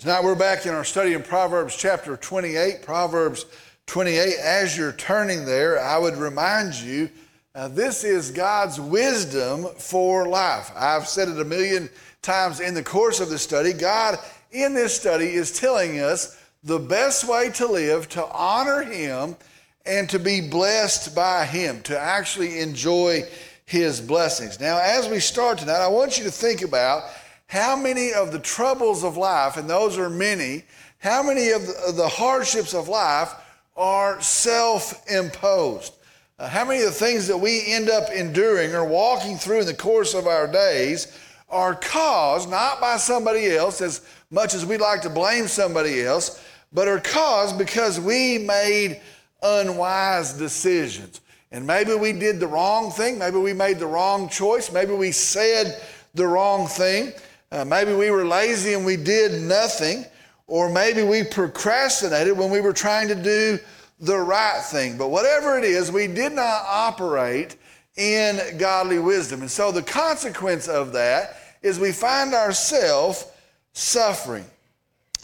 Tonight we're back in our study in Proverbs chapter 28. Proverbs 28. As you're turning there, I would remind you uh, this is God's wisdom for life. I've said it a million times in the course of the study. God, in this study, is telling us the best way to live, to honor Him, and to be blessed by Him, to actually enjoy His blessings. Now, as we start tonight, I want you to think about how many of the troubles of life, and those are many, how many of the, hardships of life are self imposed? Uh, how many of the things that we end up enduring or walking through in the course of our days are caused not by somebody else, as much as we'd like to blame somebody else, but are caused because we made unwise decisions. And maybe we did the wrong thing, maybe we made the wrong choice, maybe we said the wrong thing. Uh, maybe we were lazy and we did nothing, or maybe we procrastinated when we were trying to do the right thing. But whatever it is, we did not operate in godly wisdom. And so the consequence of that is we find ourselves suffering.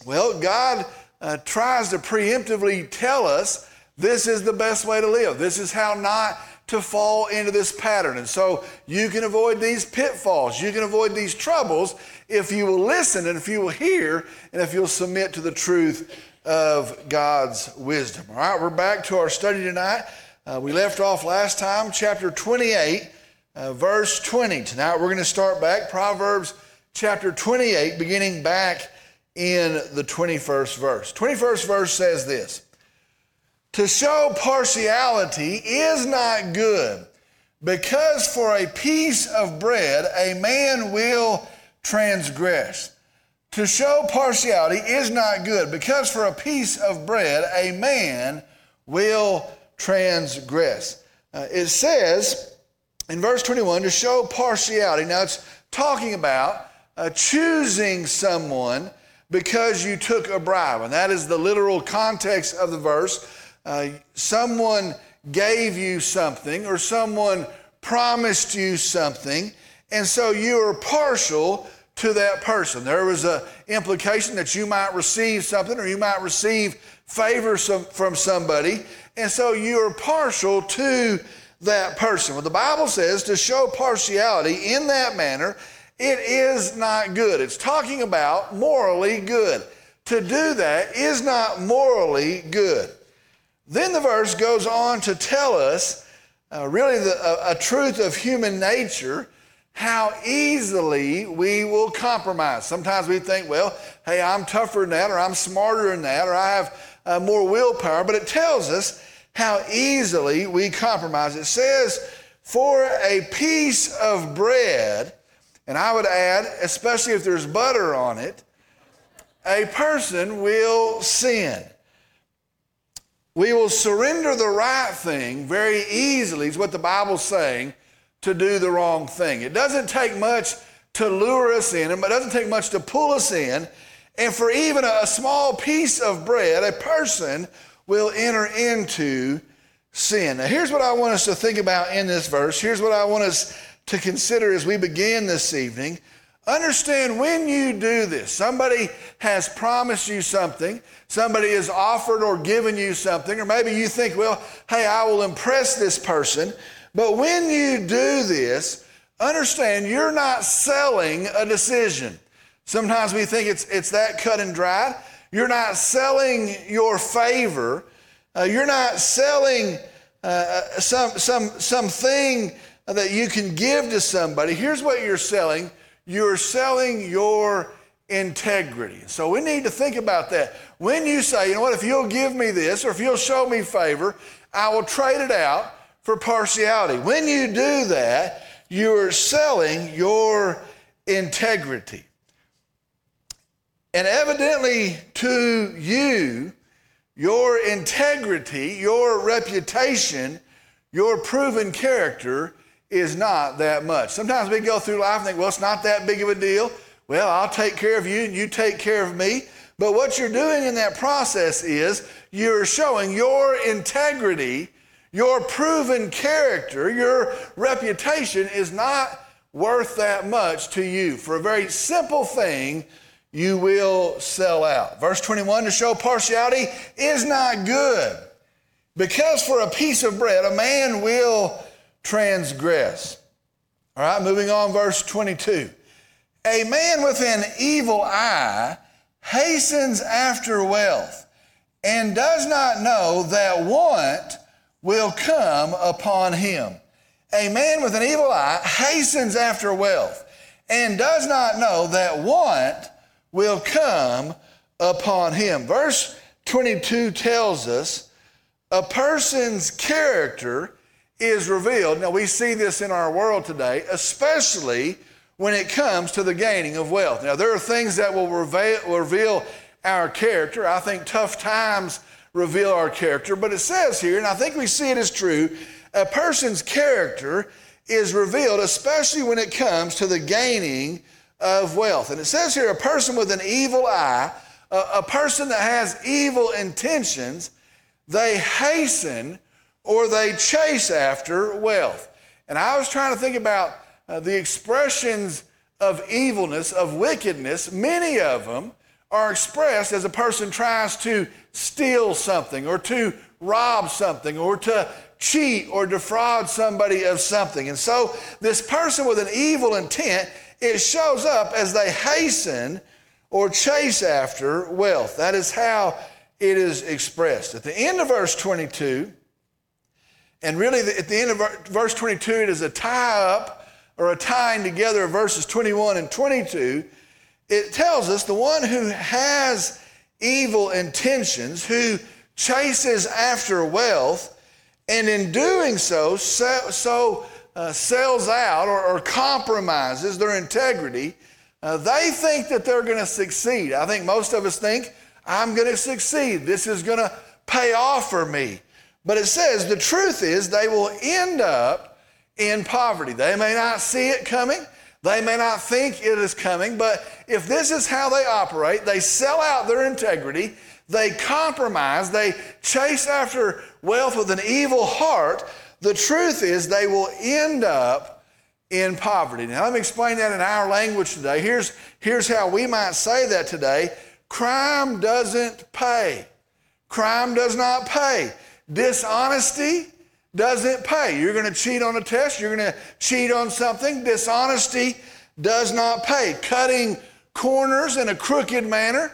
Well, God uh, tries to preemptively tell us this is the best way to live. This is how not to fall into this pattern. And so you can avoid these pitfalls. You can avoid these troubles if you will listen and if you will hear and if you'll submit to the truth of God's wisdom. All right, we're back to our study tonight. Uh, we left off last time, chapter 28, uh, verse 20. Tonight we're going to start back, Proverbs chapter 28, beginning back in the 21st verse. 21st verse says this To show partiality is not good, because for a piece of bread a man will transgress. To show partiality is not good, because for a piece of bread a man will transgress. Uh, it says in verse 21 to show partiality. Now it's talking about uh, choosing someone because you took a bribe, and that is the literal context of the verse. Uh, someone gave you something, or someone promised you something, and so you are partial to that person. There was an implication that you might receive something or you might receive favor from somebody, and so you're partial to that person. Well, the Bible says to show partiality in that manner, it is not good. It's talking about morally good. To do that is not morally good. Then the verse goes on to tell us uh, really the, a, a truth of human nature how easily we will compromise. Sometimes we think, well, hey, I'm tougher than that, or I'm smarter than that, or I have uh, more willpower, but it tells us how easily we compromise. It says, for a piece of bread, and I would add, especially if there's butter on it, a person will sin. We will surrender the right thing very easily, is what the Bible's saying to do the wrong thing. It doesn't take much to lure us in, it doesn't take much to pull us in. And for even a small piece of bread, a person will enter into sin. Now, here's what I want us to think about in this verse. Here's what I want us to consider as we begin this evening. Understand when you do this, somebody has promised you something, somebody has offered or given you something, or maybe you think, well, hey, I will impress this person. But when you do this, understand you're not selling a decision. Sometimes we think it's, it's that cut and dried. You're not selling your favor. Uh, you're not selling uh, uh some, some, something that you can give to somebody. Here's what you're selling you're selling your integrity. So we need to think about that. When you say, you know what, if you'll give me this or if you'll show me favor, I will trade it out for partiality. When you do that, you're selling your integrity. And evidently, to you, your integrity, your reputation, your proven character is not that much. Sometimes we go through life and think, well, it's not that big of a deal. Well, I'll take care of you and you take care of me. But what you're doing in that process is you're showing your integrity your proven character, your reputation is not worth that much to you. For a very simple thing, you will sell out. Verse 21 to show partiality is not good, because for a piece of bread a man will transgress. All right, moving on, verse 22. A man with an evil eye hastens after wealth and does not know that want will come upon him. A man with an evil eye hastens after wealth and does not know that want will come upon him. Verse 22 tells us a person's character is revealed. Now, we see this in our world today, especially when it comes to the gaining of wealth. Now, there are things that will reveal, our character. I think tough times reveal our character, but it says here, and I think we see it as true, a person's character is revealed, especially when it comes to the gaining of wealth. And it says here, a person with an evil eye, a person that has evil intentions, they hasten or they chase after wealth. And I was trying to think about uh, the expressions of evilness, of wickedness, many of them are expressed as a person tries to steal something or to rob something or to cheat or defraud somebody of something. And so this person with an evil intent, it shows up as they hasten or chase after wealth. That is how it is expressed. At the end of verse 22, and really at the end of verse 22, it is a tie up or a tying together of verses 21 and 22, it tells us the one who has evil intentions, who chases after wealth, and in doing so, so, so uh, sells out or, or, compromises their integrity, uh, they think that they're going to succeed. I think most of us think, I'm going to succeed. This is going to pay off for me. But it says the truth is they will end up in poverty. They may not see it coming, they may not think it is coming, but if this is how they operate, they sell out their integrity, they compromise, they chase after wealth with an evil heart, the truth is they will end up in poverty. Now, let me explain that in our language today. Here's, here's how we might say that today crime doesn't pay. Crime does not pay. Dishonesty doesn't pay. You're going to cheat on a test, you're going to cheat on something. Dishonesty does not pay. Cutting corners in a crooked manner,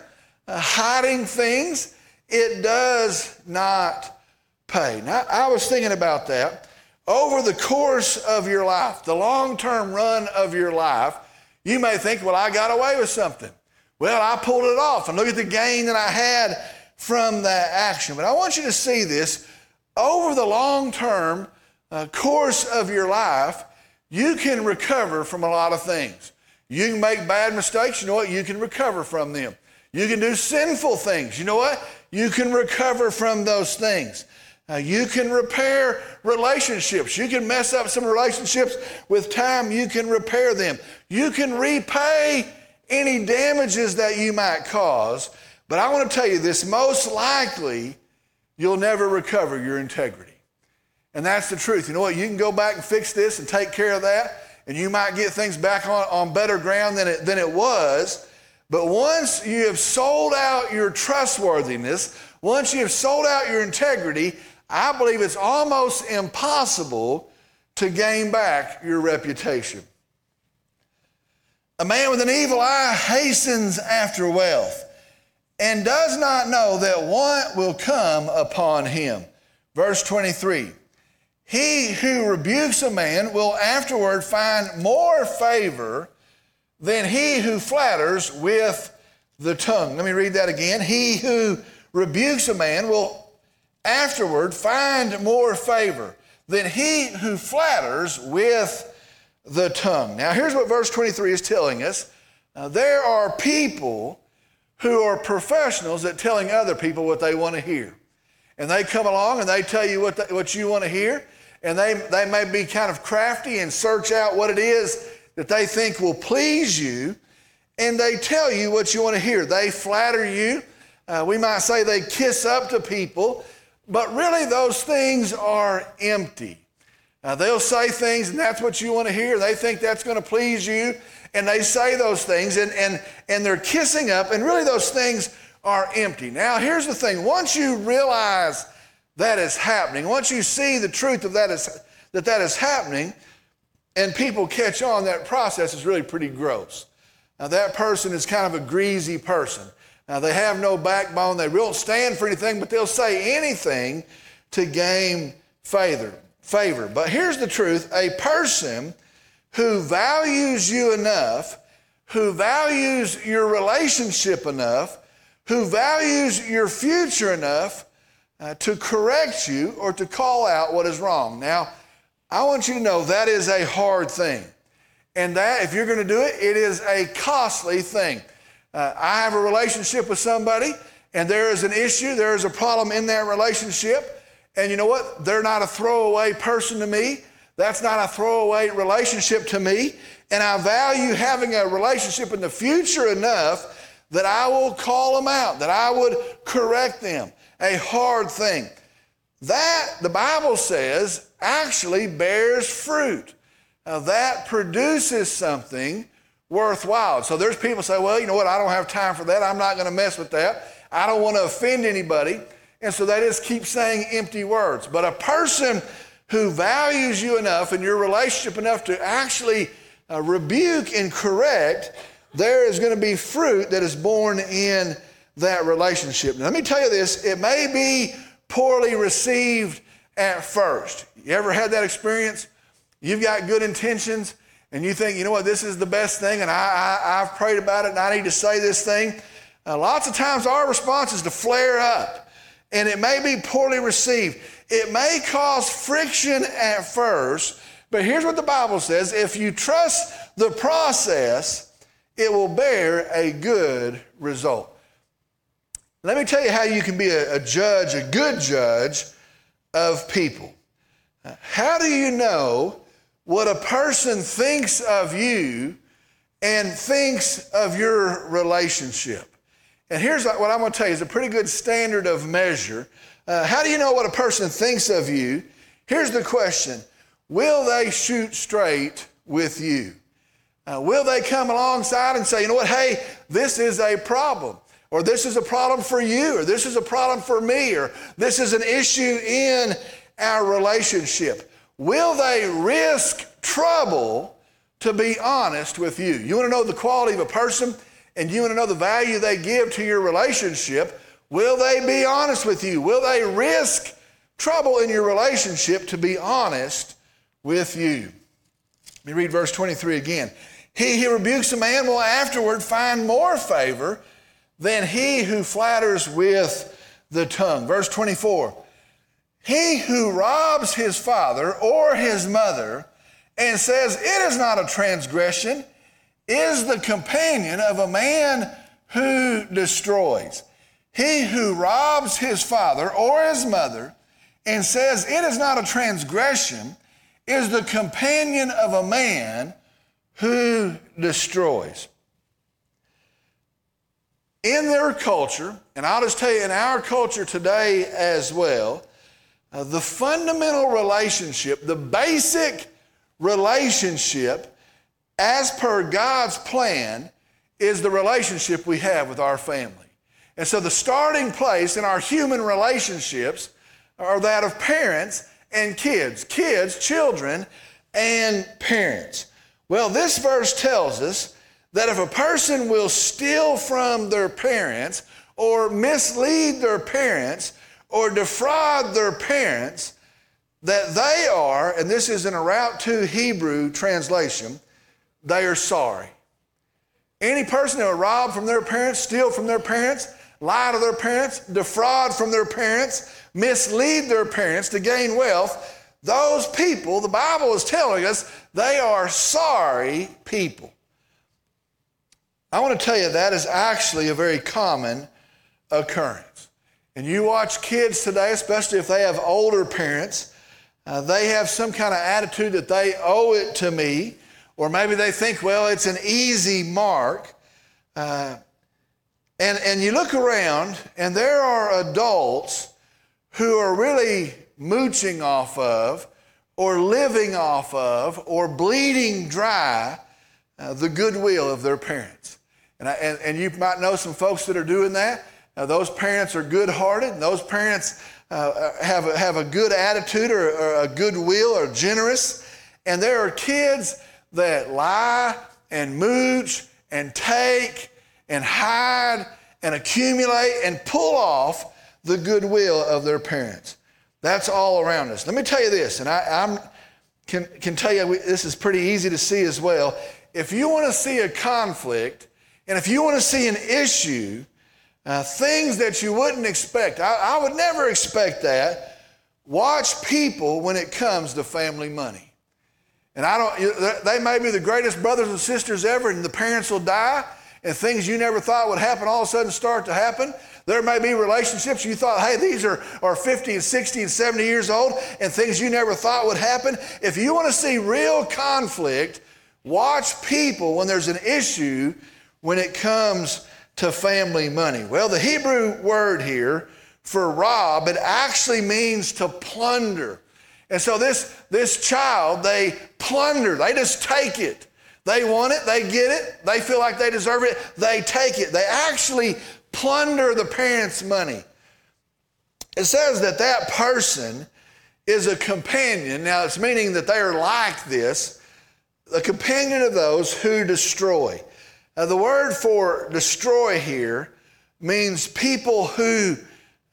uh, hiding things, it does not pay. Now, I was thinking about that. Over the course of your life, the long term run of your life, you may think, well, I got away with something. Well, I pulled it off, and look at the gain that I had from that action. But I want you to see this over the long term uh, course of your life, you can recover from a lot of things. You can make bad mistakes, you know what? You can recover from them. You can do sinful things, you know what? You can recover from those things. Uh, you can repair relationships. You can mess up some relationships with time. You can repair them. You can repay any damages that you might cause. But I want to tell you this most likely, you'll never recover your integrity. And that's the truth. You know what? You can go back and fix this and take care of that, and you might get things back on, on better ground than it, than it was. But once you have sold out your trustworthiness, once you have sold out your integrity, I believe it's almost impossible to gain back your reputation. A man with an evil eye hastens after wealth and does not know that want will come upon him. Verse 23 He who rebukes a man will afterward find more favor than he who flatters with the tongue. Let me read that again. He who rebukes a man will afterward find more favor than he who flatters with the tongue. Now, here's what verse 23 is telling us. Now, there are people who are professionals at telling other people what they want to hear. And they come along and they tell you what, what you want to hear. And they, they may be kind of crafty and search out what it is that they think will please you. And they tell you what you want to hear. They flatter you. Uh, we might say they kiss up to people. But really, those things are empty. Uh, they'll say things, and that's what you want to hear. They think that's going to please you. And they say those things and, and, and they're kissing up, and really those things are empty. Now, here's the thing once you realize that is happening, once you see the truth of that is, that that is happening, and people catch on, that process is really pretty gross. Now, that person is kind of a greasy person. Now, they have no backbone, they won't stand for anything, but they'll say anything to gain favor. favor. But here's the truth a person who values you enough, who values your relationship enough, who values your future enough uh, to correct you or to call out what is wrong. Now, I want you to know that is a hard thing. And that, if you're going to do it, it is a costly thing. Uh, I have a relationship with somebody, and there is an issue, there is a problem in that relationship. And you know what? They're not a throwaway person to me. That's not a throwaway relationship to me. And I value having a relationship in the future enough that I will call them out, that I would correct them. A hard thing. That, the Bible says, actually bears fruit. Now, that produces something worthwhile. So there's people say, well, you know what, I don't have time for that. I'm not going to mess with that. I don't want to offend anybody. And so they just keep saying empty words. But a person who values you enough and your relationship enough to actually uh, rebuke and correct there is going to be fruit that is born in that relationship. Now, let me tell you this it may be poorly received at first. You ever had that experience? You've got good intentions and you think, you know what, this is the best thing, and I, I, have prayed about it and I need to say this thing. Uh, lots of times our response is to flare up, and it may be poorly received. It may cause friction at first, but here's what the Bible says if you trust the process, it will bear a good result. Let me tell you how you can be a, a judge, a good judge of people. How do you know what a person thinks of you and thinks of your relationship? And here's what I'm going to tell you is a pretty good standard of measure. Uh, how do you know what a person thinks of you? Here's the question Will they shoot straight with you? Uh, will they come alongside and say, you know what, hey, this is a problem, or this is a problem for you, or this is a problem for me, or this is an issue in our relationship? Will they risk trouble to be honest with you? You want to know the quality of a person and you want to know the value they give to your relationship? Will they be honest with you? Will they risk trouble in your relationship to be honest with you? Let me read verse 23 again. He who rebukes a man will afterward find more favor than he who flatters with the tongue. Verse 24 He who robs his father or his mother and says, It is not a transgression, is the companion of a man who destroys. He who robs his father or his mother and says, It is not a transgression, is the companion of a man who destroys. In their culture, and I'll just tell you in our culture today as well, uh, the fundamental relationship, the basic relationship as per God's plan is the relationship we have with our family. And so the starting place in our human relationships are that of parents and kids, kids, children, and parents. Well, this verse tells us that if a person will steal from their parents or mislead their parents or defraud their parents, that they are, and this is in a Route 2 Hebrew translation, they are sorry. Any person that will rob from their parents, steal from their parents, lie to their parents, defraud from their parents, mislead their parents to gain wealth, those people, the Bible is telling us, they are sorry people. I want to tell you that is actually a very common occurrence. And you watch kids today, especially if they have older parents, uh, they have some kind of attitude that they owe it to me, or maybe they think, well, it's an easy mark. Uh, and, and you look around, and there are adults who are really mooching off of, or living off of, or bleeding dry uh, the goodwill of their parents. And, I, and, and, you might know some folks that are doing that. Uh, those parents are good hearted, and those parents uh, have, a, have a good attitude or, or a good will or generous. And there are kids that lie and mooch and take and hide and accumulate and pull off the goodwill of their parents. That's all around us. Let me tell you this, and I I'm, can, can tell you this is pretty easy to see as well. If you want to see a conflict, and if you want to see an issue, uh, things that you wouldn't expect, I, I would never expect that. Watch people when it comes to family money. And I don't, they may be the greatest brothers and sisters ever, and the parents will die, and things you never thought would happen all of a sudden start to happen. There may be relationships you thought, hey, these are, are 50 and 60 and 70 years old, and things you never thought would happen. If you want to see real conflict, watch people when there's an issue when it comes to family money. Well, the Hebrew word here for rob, it actually means to plunder. And so this, this child, they plunder, they just take it. They want it, they get it, they feel like they deserve it, they take it. They actually plunder the parents' money. It says that that person is a companion. Now, it's meaning that they are like this, a companion of those who destroy. Now, the word for destroy here means people who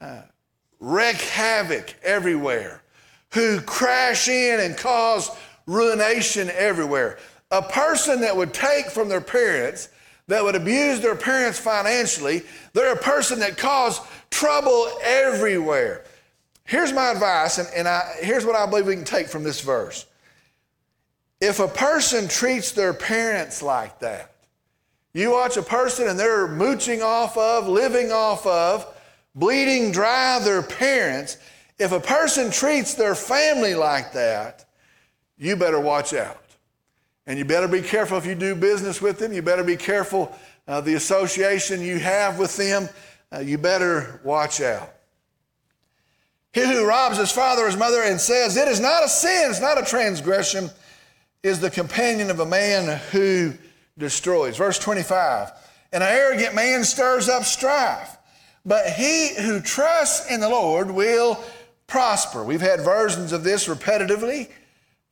uh, wreak havoc everywhere, who crash in and cause ruination everywhere. A person that would take from their parents that would abuse their parents financially. They're a person that caused trouble everywhere. Here's my advice, and, and I, here's what I believe we can take from this verse. If a person treats their parents like that, you watch a person and they're mooching off of, living off of, bleeding dry their parents. If a person treats their family like that, you better watch out. And you better be careful if you do business with them. You better be careful uh, the association you have with them. Uh, you better watch out. He who robs his father or his mother and says, It is not a sin, it's not a transgression, is the companion of a man who destroys. Verse 25 An arrogant man stirs up strife, but he who trusts in the Lord will prosper. We've had versions of this repetitively.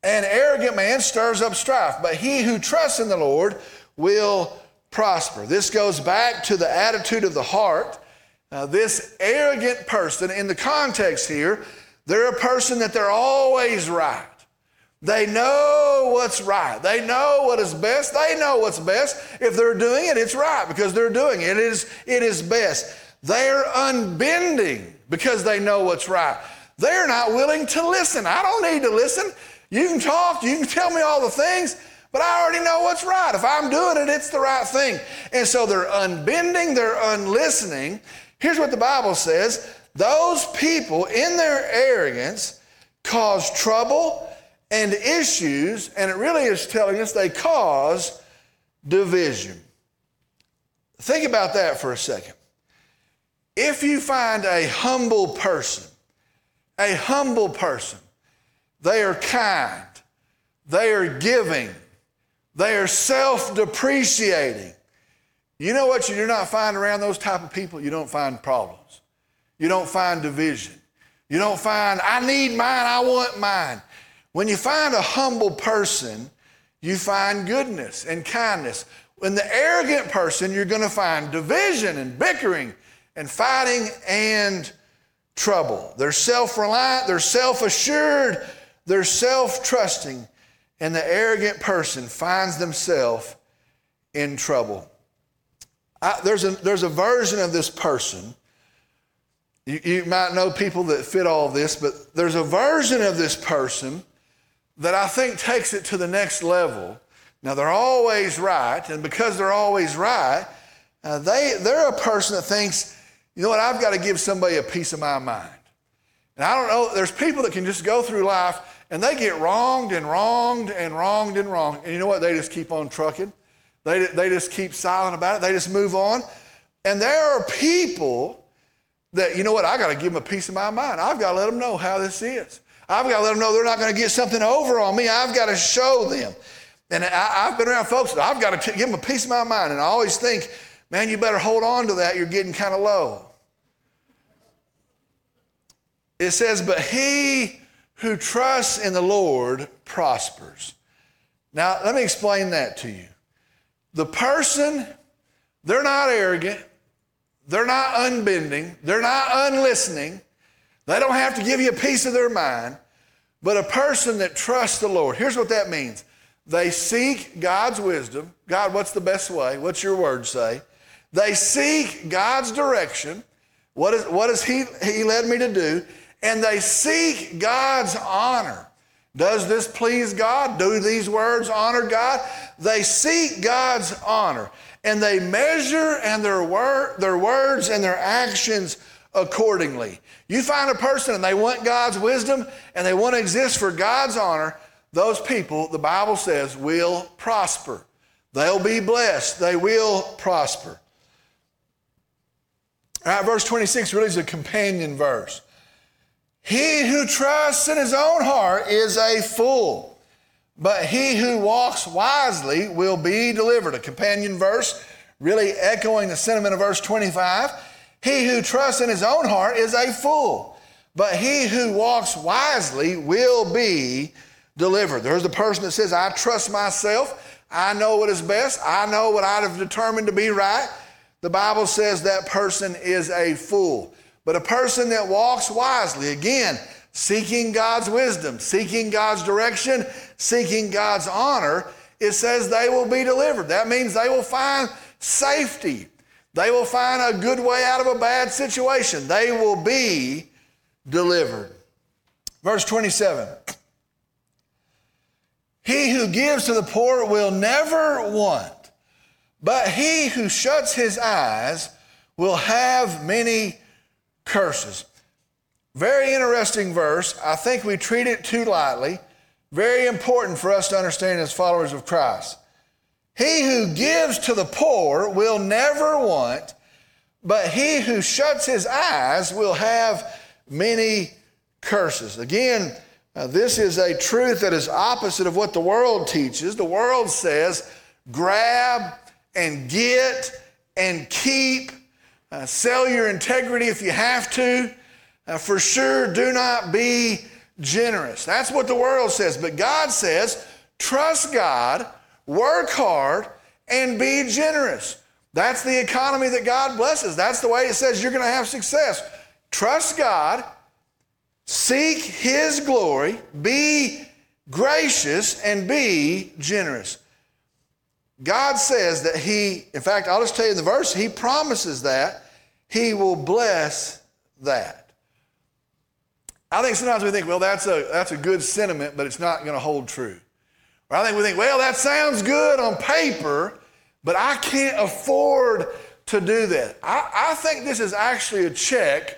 An arrogant man stirs up strife, but he who trusts in the Lord will prosper. This goes back to the attitude of the heart. This arrogant person, in the context here, they're a person that they're always right. They know what's right. They know what is best. They know what's best. If they're doing it, it's right because they're doing it. It is, it is best. They're unbending because they know what's right. They're not willing to listen. I don't need to listen. You can talk, you can tell me all the things, but I already know what's right. If I'm doing it, it's the right thing. And so they're unbending, they're unlistening. Here's what the Bible says those people, in their arrogance, cause trouble and issues, and it really is telling us they cause division. Think about that for a second. If you find a humble person, a humble person, they are kind. They are giving. They are self depreciating. You know what you do not find around those type of people? You don't find problems. You don't find division. You don't find, I need mine, I want mine. When you find a humble person, you find goodness and kindness. When the arrogant person, you're going to find division and bickering and fighting and trouble. They're self reliant, they're self assured, they're self trusting, and the arrogant person finds themselves in trouble. I, there's, a, there's a version of this person. You, you might know people that fit all this, but there's a version of this person that I think takes it to the next level. Now, they're always right, and because they're always right, uh, they, they're a person that thinks, you know what, I've got to give somebody a piece of my mind. And I don't know, there's people that can just go through life and they get wronged and wronged and wronged and wronged. And you know what? They just keep on trucking. They, they just keep silent about it. They just move on. And there are people that, you know what? I got to give them a piece of my mind. I've got to let them know how this is. I've got to let them know they're not going to get something over on me. I've got to show them. And I, have been around folks, that I've got to give them a piece of my mind. And I always think, man, you better hold on to that. You're getting kind of low. It says, but he who trusts in the Lord prospers. Now, let me explain that to you. The person, they're not arrogant, they're not unbending, they're not unlistening, they don't have to give you a piece of their mind, but a person that trusts the Lord. Here's what that means they seek God's wisdom. God, what's the best way? What's your word say? They seek God's direction. What, is, what has he, he led me to do? And they seek God's honor. Does this please God? Do these words honor God? They seek God's honor and they measure and their, wor- their words and their actions accordingly. You find a person and they want God's wisdom and they want to exist for God's honor, those people, the Bible says, will prosper. They'll be blessed. They will prosper. All right, verse 26 really is a companion verse. He who trusts in his own heart is a fool, but he who walks wisely will be delivered. A companion verse, really echoing the sentiment of verse 25. He who trusts in his own heart is a fool, but he who walks wisely will be delivered. There's the person that says, I trust myself. I know what is best. I know what I have determined to be right. The Bible says that person is a fool. But a person that walks wisely, again, seeking God's wisdom, seeking God's direction, seeking God's honor, it says they will be delivered. That means they will find safety. They will find a good way out of a bad situation. They will be delivered. Verse 27 He who gives to the poor will never want, but he who shuts his eyes will have many curses. Very interesting verse. I think we treat it too lightly. Very important for us to understand as followers of Christ. He who gives to the poor will never want, but he who shuts his eyes will have many curses. Again, uh, this is a truth that is opposite of what the world teaches. The world says, grab and get and keep uh, sell your integrity if you have to. Uh, for sure, do not be generous. That's what the world says. But God says, trust God, work hard, and be generous. That's the economy that God blesses. That's the way it says you're going to have success. Trust God, seek His glory, be gracious, and be generous. God says that He, in fact, I'll just tell you the verse, He promises that He will bless that. I think sometimes we think, well, that's a, that's a good sentiment, but it's not going to hold true. Or I think we think, well, that sounds good on paper, but I can't afford to do that. I, I think this is actually a check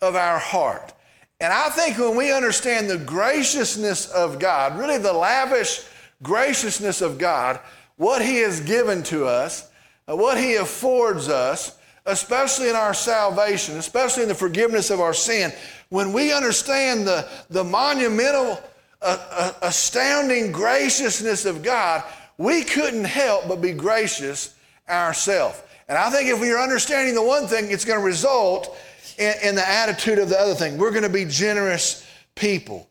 of our heart. And I think when we understand the graciousness of God, really the lavish graciousness of God, what He has given to us, uh, what He affords us, especially in our salvation, especially in the forgiveness of our sin, when we understand the, the monumental, uh, uh, astounding graciousness of God, we couldn't help but be gracious ourselves. And I think if we are understanding the one thing, it's going to result in, in the attitude of the other thing. We're going to be generous people.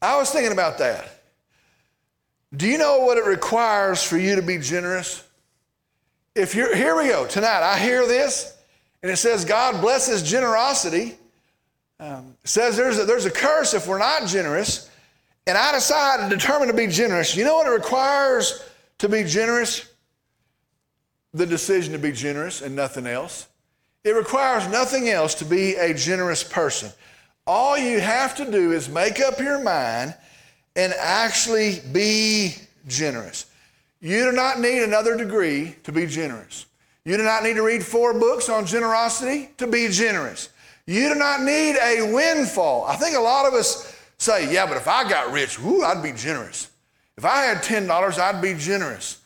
I was thinking about that. Do you know what it requires for you to be generous? If you're, here we go, tonight, I hear this, and it says God blesses generosity. Um, says there's a, there's a curse if we're not generous, and I decide and determine to be generous. You know what it requires to be generous? The decision to be generous and nothing else. It requires nothing else to be a generous person. All you have to do is make up your mind and actually be generous. You do not need another degree to be generous. You do not need to read four books on generosity to be generous. You do not need a windfall. I think a lot of us say, yeah, but if I got rich, whoo, I'd be generous. If I had $10, I'd be generous.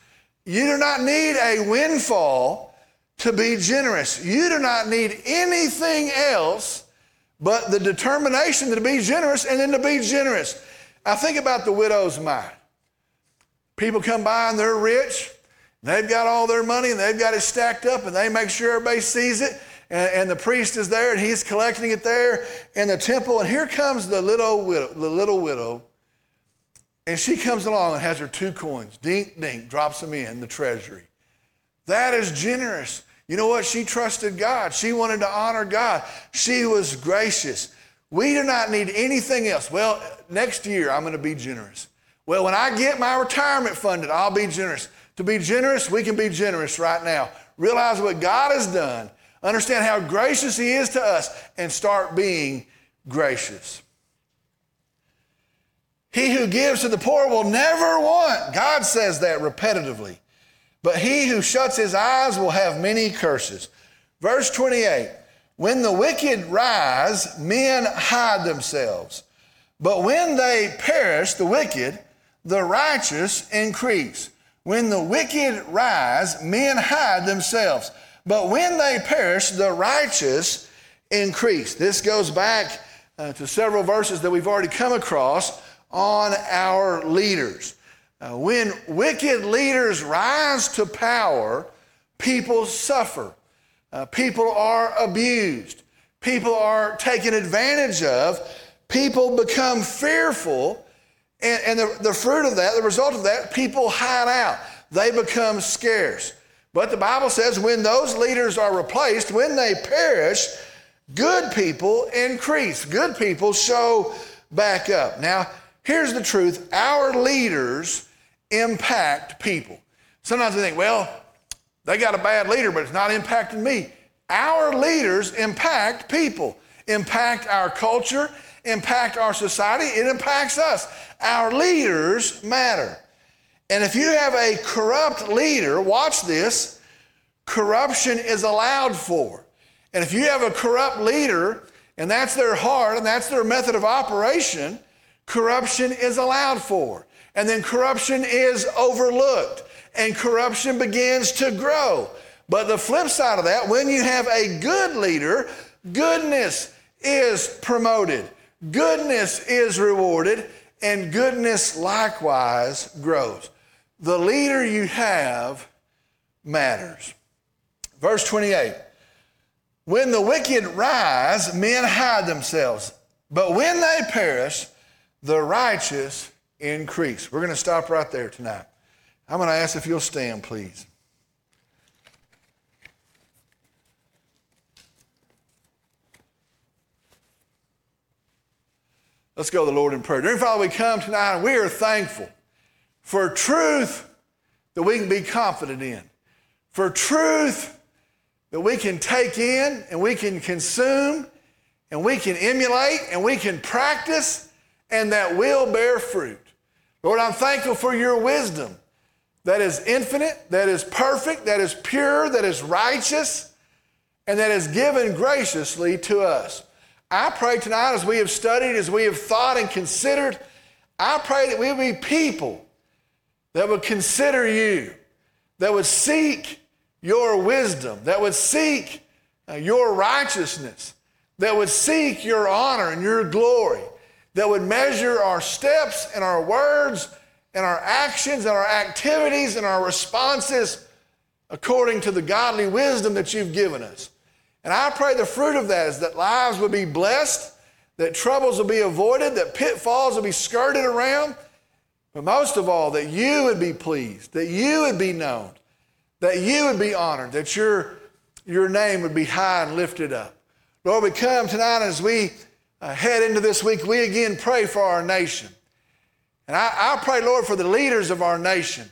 You do not need a windfall to be generous. You do not need anything else but the determination to be generous and then to be generous. I think about the widow's mite. People come by and they're rich. They've got all their money and they've got it stacked up and they make sure everybody sees it. And, and the priest is there and he's collecting it there in the temple. And here comes the little widow, the little widow. And she comes along and has her two coins. Dink, dink, drops them in the treasury. That is generous. You know what? She trusted God. She wanted to honor God. She was gracious. We do not need anything else. Well, next year I'm going to be generous. Well, when I get my retirement funded, I'll be generous. To be generous, we can be generous right now. Realize what God has done, understand how gracious He is to us, and start being gracious. He who gives to the poor will never want. God says that repetitively. But he who shuts his eyes will have many curses. Verse 28 When the wicked rise, men hide themselves. But when they perish, the wicked, the righteous increase. When the wicked rise, men hide themselves. But when they perish, the righteous increase. This goes back uh, to several verses that we've already come across on our leaders. Uh, when wicked leaders rise to power, people suffer. Uh, people are abused. People are taken advantage of. People become fearful and, and the, the fruit of that, the result of that, people hide out. They become scarce. But the Bible says when those leaders are replaced, when they perish, good people increase. Good people show back up. Now, here's the truth our leaders impact people. Sometimes we think, well, they got a bad leader, but it's not impacting me. Our leaders impact people, impact our culture, impact our society, it impacts us. Our leaders matter. And if you have a corrupt leader, watch this, corruption is allowed for. And if you have a corrupt leader, and that's their heart and that's their method of operation, corruption is allowed for. And then corruption is overlooked, and corruption begins to grow. But the flip side of that, when you have a good leader, goodness is promoted. Goodness is rewarded, and goodness likewise grows. The leader you have matters. Verse 28 When the wicked rise, men hide themselves, but when they perish, the righteous increase. We're going to stop right there tonight. I'm going to ask if you'll stand, please. Let's go to the Lord in prayer. Dear Father, we come tonight and we are thankful for truth that we can be confident in, for truth that we can take in and we can consume and we can emulate and we can practice and that will bear fruit. Lord, I'm thankful for your wisdom that is infinite, that is perfect, that is pure, that is righteous, and that is given graciously to us. I pray tonight as we have studied, as we have thought and considered, I pray that we be people that would consider you, that would seek your wisdom, that would seek uh, your righteousness, that would seek your honor and your glory, that would measure our steps and our words and our actions and our activities and our responses according to the godly wisdom that you've given us. And I pray the fruit of that is that lives would be blessed, that troubles will be avoided, that pitfalls will be skirted around, but most of all, that you would be pleased, that you would be known, that you would be honored, that your, your name would be high and lifted up. Lord, we come tonight as we uh, head into this week, we again pray for our nation. And I, I pray, Lord, for the leaders of our nation.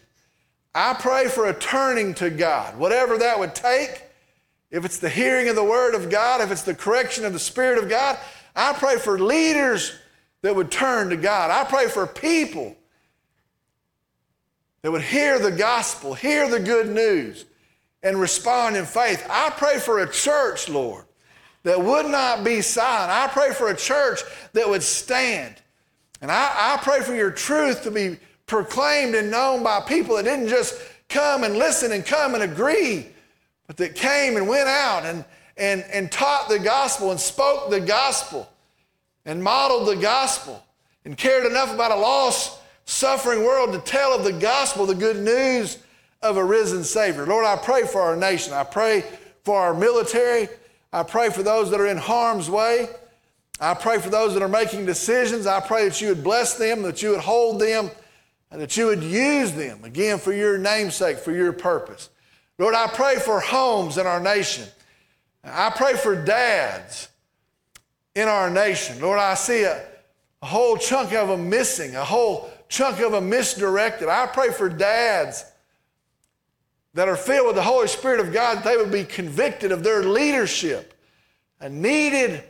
I pray for a turning to God, whatever that would take. If it's the hearing of the Word of God, if it's the correction of the Spirit of God, I pray for leaders that would turn to God. I pray for people that would hear the gospel, hear the good news, and respond in faith. I pray for a church, Lord, that would not be silent. I pray for a church that would stand. And I, I pray for your truth to be proclaimed and known by people that didn't just come and listen and come and agree, but that came and went out and, and, and taught the gospel and spoke the gospel and modeled the gospel and cared enough about a lost suffering world to tell of the gospel, the good news of a risen Savior. Lord, I pray for our nation. I pray for our military. I pray for those that are in harm's way. I pray for those that are making decisions. I pray that you would bless them, that you would hold them, and that you would use them, again, for your namesake, for your purpose. Lord, I pray for homes in our nation. I pray for dads in our nation. Lord, I see a, a whole chunk of them missing, a whole chunk of them misdirected. I pray for dads that are filled with the Holy Spirit of God, that they would be convicted of their leadership and needed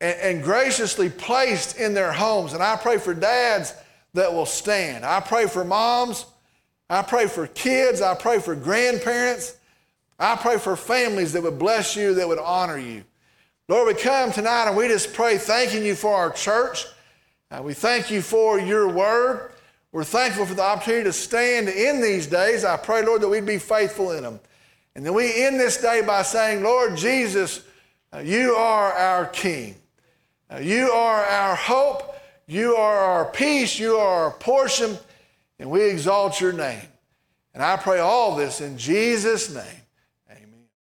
and, and graciously placed in their homes. And I pray for dads that will stand. I pray for moms. I pray for kids. I pray for grandparents. I pray for families that would bless you, that would honor you. Lord, we come tonight and we just pray thanking you for our church. Uh, we thank you for your word. We're thankful for the opportunity to stand in these days. I pray, Lord, that we'd be faithful in them. And then we end this day by saying, Lord Jesus, uh, you are our King. Uh, you are our hope. You are our peace. You are our portion. And we exalt your name. And I pray all this in Jesus' name.